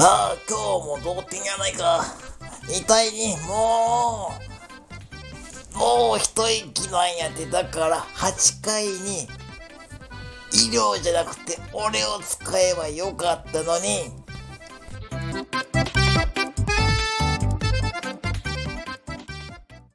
ああ、今日も同点やないか。痛いに、もう、もう一息なんやて、だから8回に、医療じゃなくて俺を使えばよかったのに、